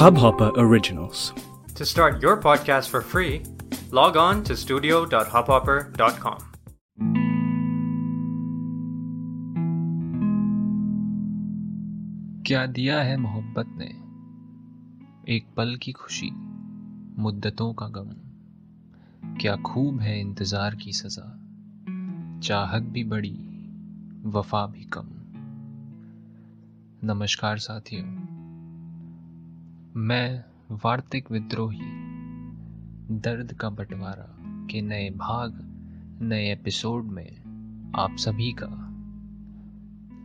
Hubhopper Originals. To start your podcast for free, log on to studio.hubhopper.com. क्या दिया है मोहब्बत ने एक पल की खुशी मुद्दतों का गम क्या खूब है इंतज़ार की सजा चाहत भी बड़ी वफा भी कम नमस्कार साथियों। मैं वार्तिक विद्रोही, दर्द का बंटवारा के नए भाग, नए एपिसोड में आप सभी का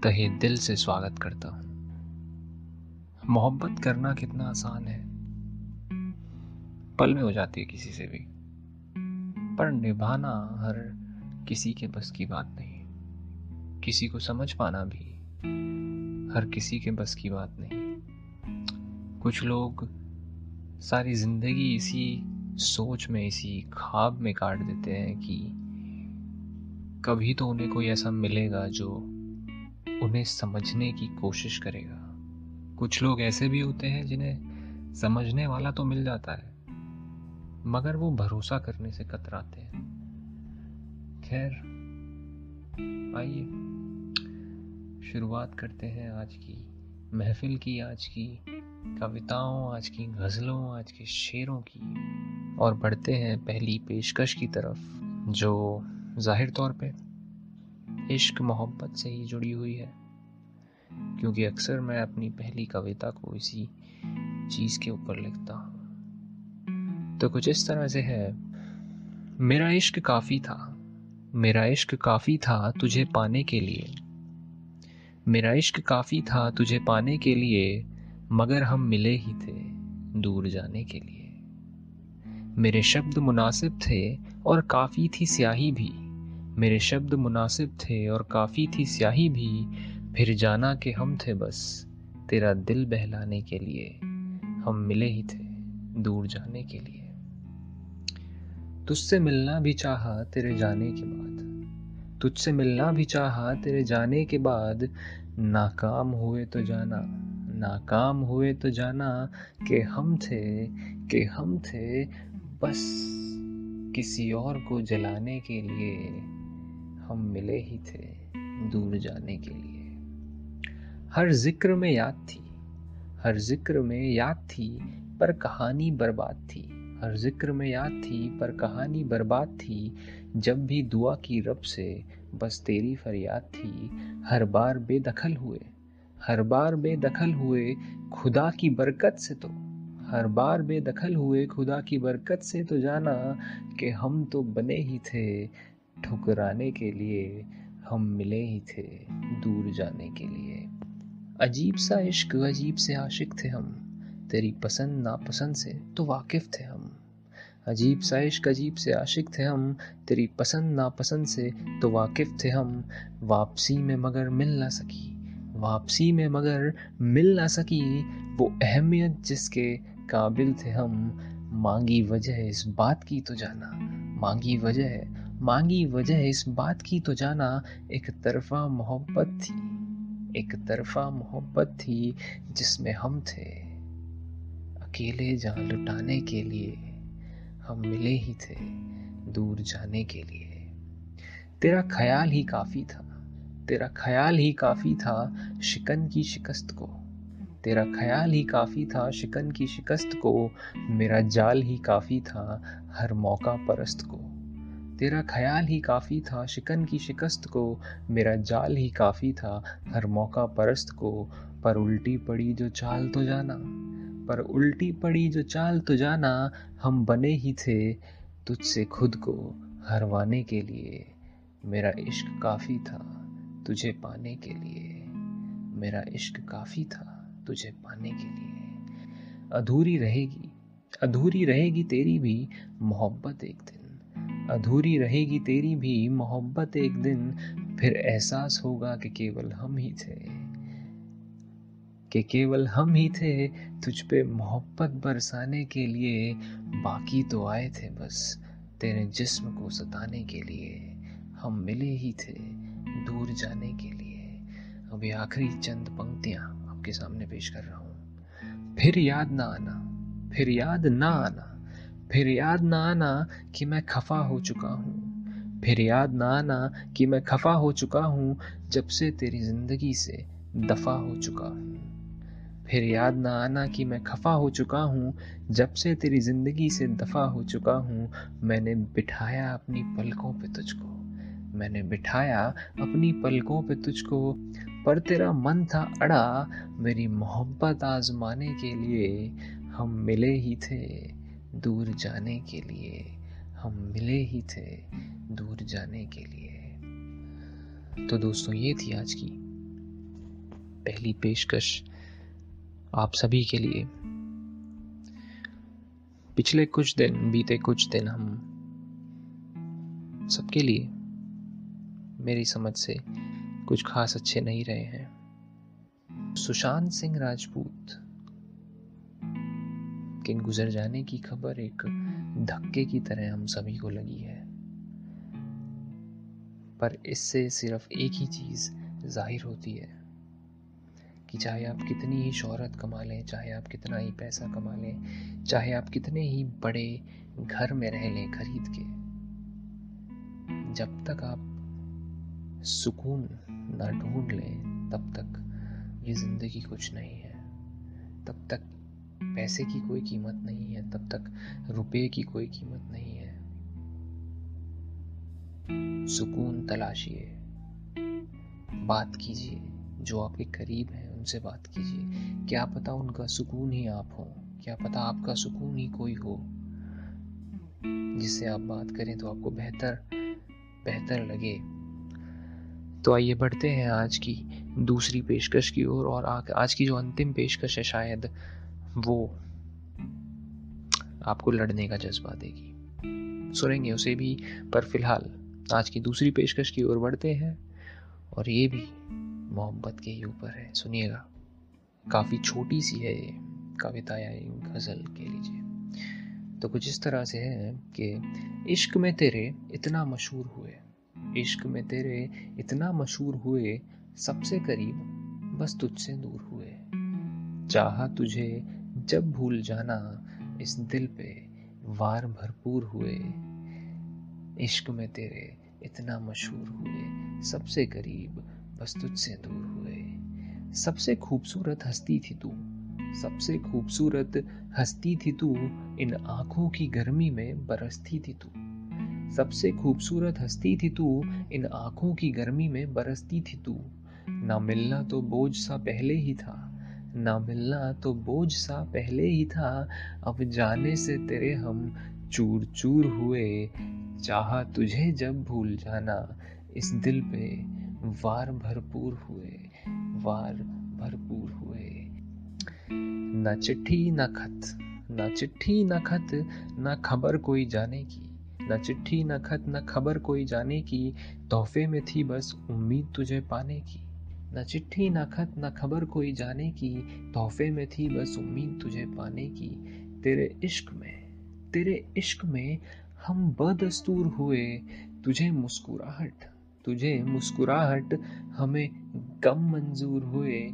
तहे दिल से स्वागत करता हूँ। मोहब्बत करना कितना आसान है। पल में हो जाती है किसी से भी, पर निभाना हर किसी के बस की बात नहीं। किसी को समझ पाना भी हर किसी के बस की बात नहीं। कुछ लोग सारी ज़िंदगी इसी सोच में, इसी ख्वाब में काट देते हैं कि कभी तो उन्हें कोई ऐसा मिलेगा जो उन्हें समझने की कोशिश करेगा। कुछ लोग ऐसे भी होते हैं जिन्हें समझने वाला तो मिल जाता है, मगर वो भरोसा करने से कतराते हैं। खैर, आइए। शुरुआत करते हैं आज की महफिल की, आज की कविताओं, आज की गज़लों, आज के शेरों की। और बढ़ते हैं पहली पेशकश की तरफ़, जो ज़ाहिर तौर पे इश्क, मोहब्बत से ही जुड़ी हुई है। क्योंकि अक्सर मैं अपनी पहली कविता को इसी चीज़ के ऊपर लिखता हूँ। तो कुछ इस तरह से है। मेरा इश्क काफ़ी था। मेरा इश्क काफ़ी था तुझे पाने के लिए। मेरा इश्क काफ़ी था तुझे पाने के लिए, मगर हम मिले ही थे दूर जाने के लिए। मेरे शब्द मुनासिब थे और काफ़ी थी स्याही भी। मेरे शब्द मुनासिब थे और काफ़ी थी स्याही भी, फिर जाना कि हम थे बस तेरा दिल बहलाने के लिए। हम मिले ही थे दूर जाने के लिए। तुझसे मिलना भी चाहा तेरे जाने के बाद। तुझसे मिलना भी चाहा, तेरे जाने के बाद नाकाम हुए तो जाना, नाकाम हुए तो जाना कि हम थे, कि हम थे बस किसी और को जलाने के लिए, हम मिले ही थे दूर जाने के लिए। हर ज़िक्र में याद थी, हर ज़िक्र में याद थी पर कहानी बर्बाद थी, हर ज़िक्र में याद थी पर कहानी बर्बाद थी जब भी दुआ की रब से, बस तेरी फरियाद थी, हर बार बेदखल हुए। हर बार बेदखल हुए, खुदा की बरकत से तो। हर बार बेदखल हुए, खुदा की बरकत से तो जाना कि हम तो बने ही थे, ठुकराने के लिए हम मिले ही थे, दूर जाने के लिए। अजीब सा इश्क, अजीब से आशिक थे हम, तेरी पसंद नापसंद से तो वाकिफ थे हम। अजीब सा इश्क अजीब से आशिक थे हम, तेरी पसंद नापसंद से तो वाकिफ थे हम। वापसी में मगर मिल ना सकी, वापसी में मगर मिल ना सकी, वो अहमियत जिसके काबिल थे हम। मांगी वजह इस बात की तो जाना, मांगी वजह मांगी वजह इस बात की तो जाना, एक तरफा मोहब्बत थी, एक तरफा मोहब्बत थी जिसमें हम थे अकेले जहाँ लुटाने के लिए। हम मिले ही थे दूर जाने के लिए। तेरा ख्याल ही काफ़ी था। तेरा ख्याल ही काफ़ी था शिकन की शिकस्त को। तेरा ख्याल ही काफ़ी था शिकन की शिकस्त को। मेरा जाल ही काफ़ी था हर मौका परस्त को। तेरा ख्याल ही काफ़ी था शिकन की शिकस्त को। मेरा जाल ही काफ़ी था हर मौका परस्त को। पर उल्टी पड़ी जो चाल तो जाना। पर उल्टी पड़ी जो चाल तो जाना हम बने ही थे तुझसे खुद को हरवाने के लिए। मेरा इश्क काफ़ी था तुझे पाने के लिए। मेरा इश्क काफ़ी था तुझे पाने के लिए। अधूरी रहेगी अधूरी रहेगी तेरी भी मोहब्बत एक दिन। अधूरी रहेगी तेरी भी मोहब्बत एक दिन। फिर एहसास होगा कि केवल हम ही थे। कि केवल हम ही थे तुझ पे मोहब्बत बरसाने के लिए। बाकी तो आए थे बस तेरे जिस्म को सताने के लिए। हम मिले ही थे दूर जाने के लिए। अभी आखिरी चंद पंक्तियाँ आपके सामने पेश कर रहा हूँ। फिर याद ना आना, फिर याद ना आना, फिर याद ना आना कि मैं खफा हो चुका हूँ। फिर याद ना आना कि मैं खफा हो चुका हूँ जब से तेरी ज़िंदगी से दफ़ा हो चुका हूँ। फिर याद ना आना कि मैं खफा हो चुका हूँ। जब से तेरी ज़िंदगी से दफ़ा हो चुका हूँ, मैंने बिठाया अपनी पलकों पे तुझको। मैंने बिठाया अपनी पलकों पे तुझको। पर तेरा मन था अड़ा, मेरी मोहब्बत आजमाने के लिए। हम मिले ही थे दूर जाने के लिए। हम मिले ही थे दूर जाने के लिए। तो दोस्तों, ये थी आज की पहली पेशकश। आप सभी के लिए। पिछले कुछ दिन, बीते कुछ दिन हम सबके लिए मेरी समझ से कुछ खास अच्छे नहीं रहे हैं। सुशांत सिंह राजपूत के गुजर जाने की खबर एक धक्के की तरह हम सभी को लगी है। पर इससे सिर्फ़ एक ही चीज़ ज़ाहिर होती है। कि चाहे आप कितनी ही शोहरत कमा लें, चाहे आप कितना ही पैसा कमा लें, चाहे आप कितने ही बड़े घर में रह लें खरीद के, जब तक आप सुकून ना ढूंढ लें, तब तक ये ज़िंदगी कुछ नहीं है। तब तक पैसे की कोई कीमत नहीं है, तब तक रुपए की कोई कीमत नहीं है। सुकून तलाशिए, बात कीजिए, जो आपके करीब है उनसे बात कीजिए। क्या पता उनका सुकून ही आप हो। क्या पता आपका सुकून ही कोई हो। जिससे आप बात करें तो आपको बेहतर बेहतर लगे। तो आइए बढ़ते हैं आज की दूसरी पेशकश की ओर और, आज की जो अंतिम पेशकश है शायद वो आपको लड़ने का जज्बा देगी। सुनेंगे उसे भी पर फ़िलहाल आज की दूसरी पेशकश की ओर बढ़ते हैं और ये भी मोहब्बत के ही ऊपर है। सुनिएगा। काफ़ी छोटी सी है ये कविता या गज़ल के लीजिए। तो कुछ इस तरह से है कि इश्क में तेरे इतना मशहूर हुए, इश्क में तेरे इतना मशहूर हुए, सबसे करीब बस तुझसे दूर हुए। चाहा तुझे जब भूल जाना, इस दिल पे वार भरपूर हुए। इश्क में तेरे इतना मशहूर हुए, सबसे करीब बस तुझसे दूर हुए। सबसे खूबसूरत हस्ती थी तू। सबसे खूबसूरत हस्ती थी तू। इन आँखों की गर्मी में बरसती थी तू। सबसे खूबसूरत हस्ती थी तू। इन आँखों की गर्मी में बरसती थी तू। ना मिलना तो बोझ सा पहले ही था। ना मिलना तो बोझ सा पहले ही था। अब जाने से तेरे हम चूर चूर हुए। चाहा तुझे जब भूल जाना। इस दिल पे वार भरपूर हुए, वार भरपूर हुए। न चिट्ठी, न खत, न चिट्ठी, न खत, न खबर कोई जाने की। न चिट्ठी, न खत, न खबर कोई जाने की, तोहफे में थी बस उम्मीद तुझे पाने की। न चिट्ठी, न खत, न खबर कोई जाने की, तोहफे में थी बस उम्मीद तुझे पाने की। तेरे इश्क में, तेरे इश्क में हम बदस्तूर हुए, तुझे मुस्कुराहट तुझे मुस्कुराहट हमें गम मंजूर हुए,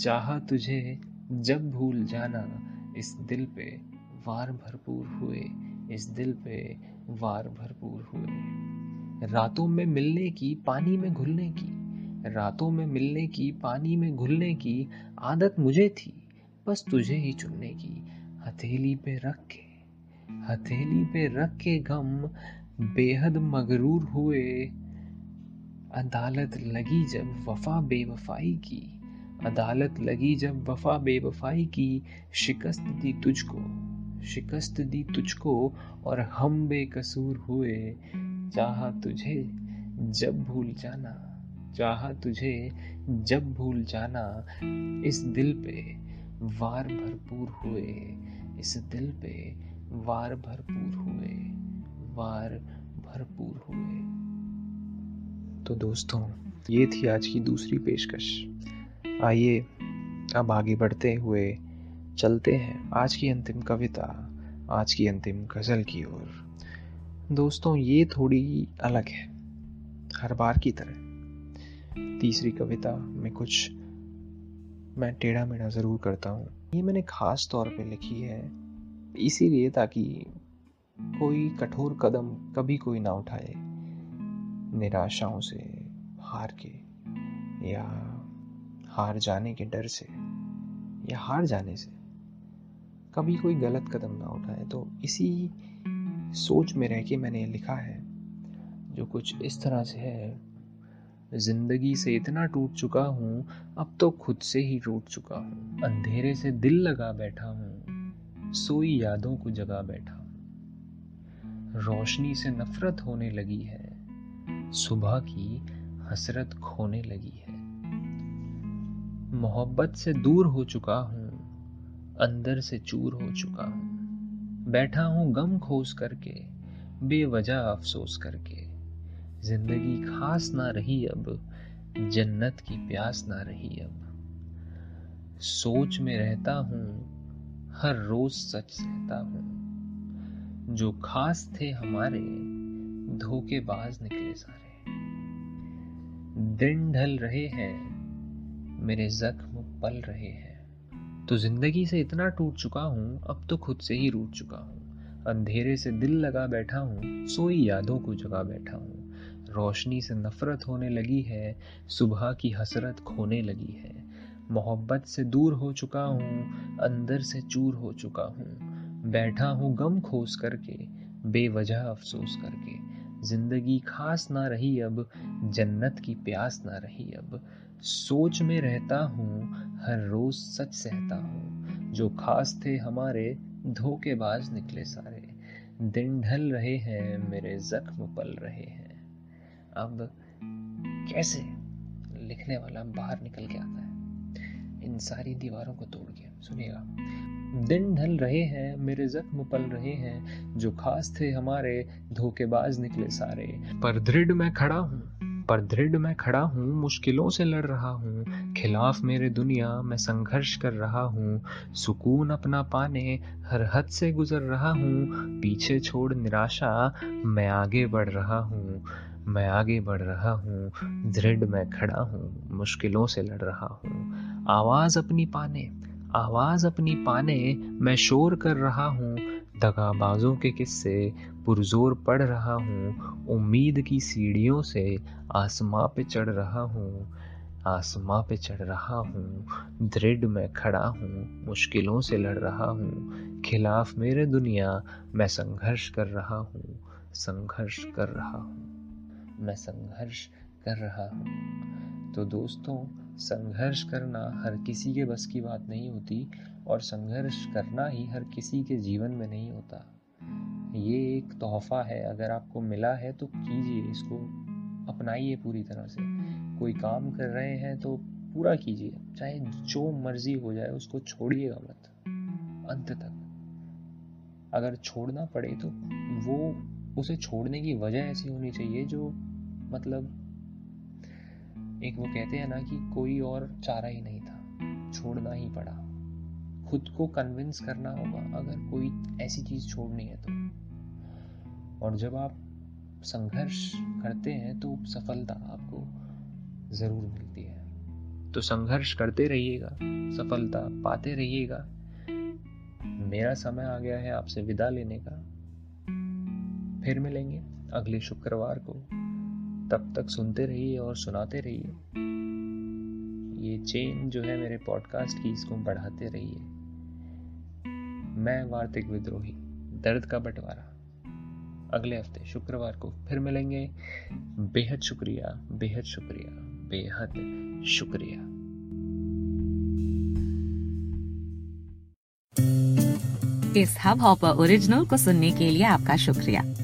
चाहा तुझे जब भूल जाना, इस दिल पे वार भरपूर हुए, इस दिल पे वार भरपूर हुए। रातों में मिलने की, पानी में घुलने की, रातों में मिलने की, पानी में घुलने की आदत मुझे थी, बस तुझे ही चुनने की। हथेली पे रख के, हथेली पे रख के गम बेहद मगरूर हुए अदालत लगी जब वफा बेवफाई की। अदालत लगी जब वफा बेवफाई की। शिकस्त दी तुझको, शिकस्त दी तुझको और हम बेकसूर हुए। चाहा तुझे जब भूल जाना, चाहा तुझे जब भूल जाना। इस दिल पे वार भरपूर हुए, इस दिल पे वार भरपूर हुए, वार भरपूर हुए। तो दोस्तों ये थी आज की दूसरी पेशकश। आइए, अब आगे बढ़ते हुए चलते हैं आज की अंतिम कविता, आज की अंतिम गज़ल की ओर। दोस्तों, ये थोड़ी अलग है, हर बार की तरह। तीसरी कविता में कुछ मैं टेढ़ा मेढ़ा ज़रूर करता हूँ। ये मैंने ख़ास तौर पे लिखी है, इसीलिए ताकि कोई कठोर कदम कभी कोई ना उठाए। निराशाओं से हार के या हार जाने के डर से या हार जाने से कभी कोई गलत कदम ना उठाए। तो इसी सोच में रह के मैंने लिखा है, जो कुछ इस तरह से है। ज़िंदगी से इतना टूट चुका हूँ, अब तो खुद से ही टूट चुका हूँ। अंधेरे से दिल लगा बैठा हूँ, सोई यादों को जगा बैठा रोशनी से नफरत होने लगी है सुबह की हसरत खोने लगी है। मोहब्बत से दूर हो चुका हूँ, अंदर से चूर हो चुका हूँ। बैठा हूँ गम खोस करके, बेवजह अफसोस करके। ज़िंदगी खास ना रही अब, जन्नत की प्यास ना रही अब। सोच में रहता हूँ, हर रोज सच सहता हूँ। जो खास थे हमारे धोखेबाज निकले सारे। दिन ढल रहे हैं, मेरे जख्म पल रहे हैं। तो ज़िंदगी से इतना टूट चुका हूँ, अब तो खुद से ही रूट चुका हूँ। अंधेरे से दिल लगा बैठा हूँ, सोई यादों को जगा बैठा हूँ। रोशनी से नफरत होने लगी है, सुबह की हसरत खोने लगी है। मोहब्बत से दूर हो चुका हूँ, अंदर से चूर हो चुका हूँ। बैठा हूँ गम खोस करके, बेवजह अफसोस करके। ज़िंदगी खास ना रही अब, जन्नत की प्यास ना रही अब। सोच में रहता हूँ, हर रोज सच सहता हूँ। जो खास थे हमारे, धोखेबाज निकले सारे। दिन ढल रहे हैं, मेरे जख्म पल रहे हैं। अब कैसे लिखने वाला बाहर निकल के आता है? इन सारी दीवारों को तोड़ के, सुनिएगा। दिन ढल रहे हैं, मेरे जख्म पल रहे हैं, जो खास थे हमारे, धोखेबाज निकले सारे। पर दृढ़ मैं खड़ा हूँ, पर दृढ़ मैं खड़ा हूँ, मुश्किलों से लड़ रहा हूँ, खिलाफ मेरे दुनिया मैं संघर्ष कर रहा हूँ, सुकून अपना पाने हर हद से गुजर रहा हूँ, पीछे छोड़ निराशा मैं आगे बढ़ रहा हूँ, मैं आगे बढ़ रहा हूँ, दृढ़ मैं खड़ा हूँ, मुश्किलों से लड़ रहा हूँ। आवाज़ अपनी पाने, आवाज़ अपनी पाने, मैं शोर कर रहा हूँ, दगाबाजों के किस्से पुरजोर पढ़ रहा हूँ, उम्मीद की सीढ़ियों से आसमां पे चढ़ रहा हूँ, आसमां पे चढ़ रहा हूँ, दृढ़ में खड़ा हूँ, मुश्किलों से लड़ रहा हूँ, खिलाफ मेरे दुनिया, मैं संघर्ष कर रहा हूँ, संघर्ष कर रहा हूँ, मैं संघर्ष कर रहा हूँ। तो दोस्तों, संघर्ष करना हर किसी के बस की बात नहीं होती और संघर्ष करना ही हर किसी के जीवन में नहीं होता। ये एक तोहफा है, अगर आपको मिला है तो कीजिए इसको, अपनाइए पूरी तरह से। कोई काम कर रहे हैं तो पूरा कीजिए, चाहे जो मर्ज़ी हो जाए, उसको छोड़िएगा मत। अंत तक। अगर छोड़ना पड़े तो वो, उसे छोड़ने की वजह ऐसी होनी चाहिए जो मतलब एक वो कहते हैं ना कि कोई और चारा ही नहीं था, छोड़ना ही पड़ा। खुद को कन्विंस करना होगा, अगर कोई ऐसी चीज़ छोड़नी है तो। और जब आप संघर्ष करते हैं तो सफलता आपको ज़रूर मिलती है। तो संघर्ष करते रहिएगा, सफलता पाते रहिएगा। मेरा समय आ गया है आपसे विदा लेने का। फिर मिलेंगे अगले शुक्रवार को। तब तक सुनते रहिए और सुनाते रहिए। ये चेन जो है मेरे पॉडकास्ट की, इसको बढ़ाते रहिए। मैं वार्तिक विद्रोही, दर्द का बंटवारा। अगले हफ़्ते, शुक्रवार को फिर मिलेंगे। बेहद शुक्रिया बेहद शुक्रिया बेहद शुक्रिया। इस हब हॉपर ओरिजिनल को सुनने के लिए आपका शुक्रिया।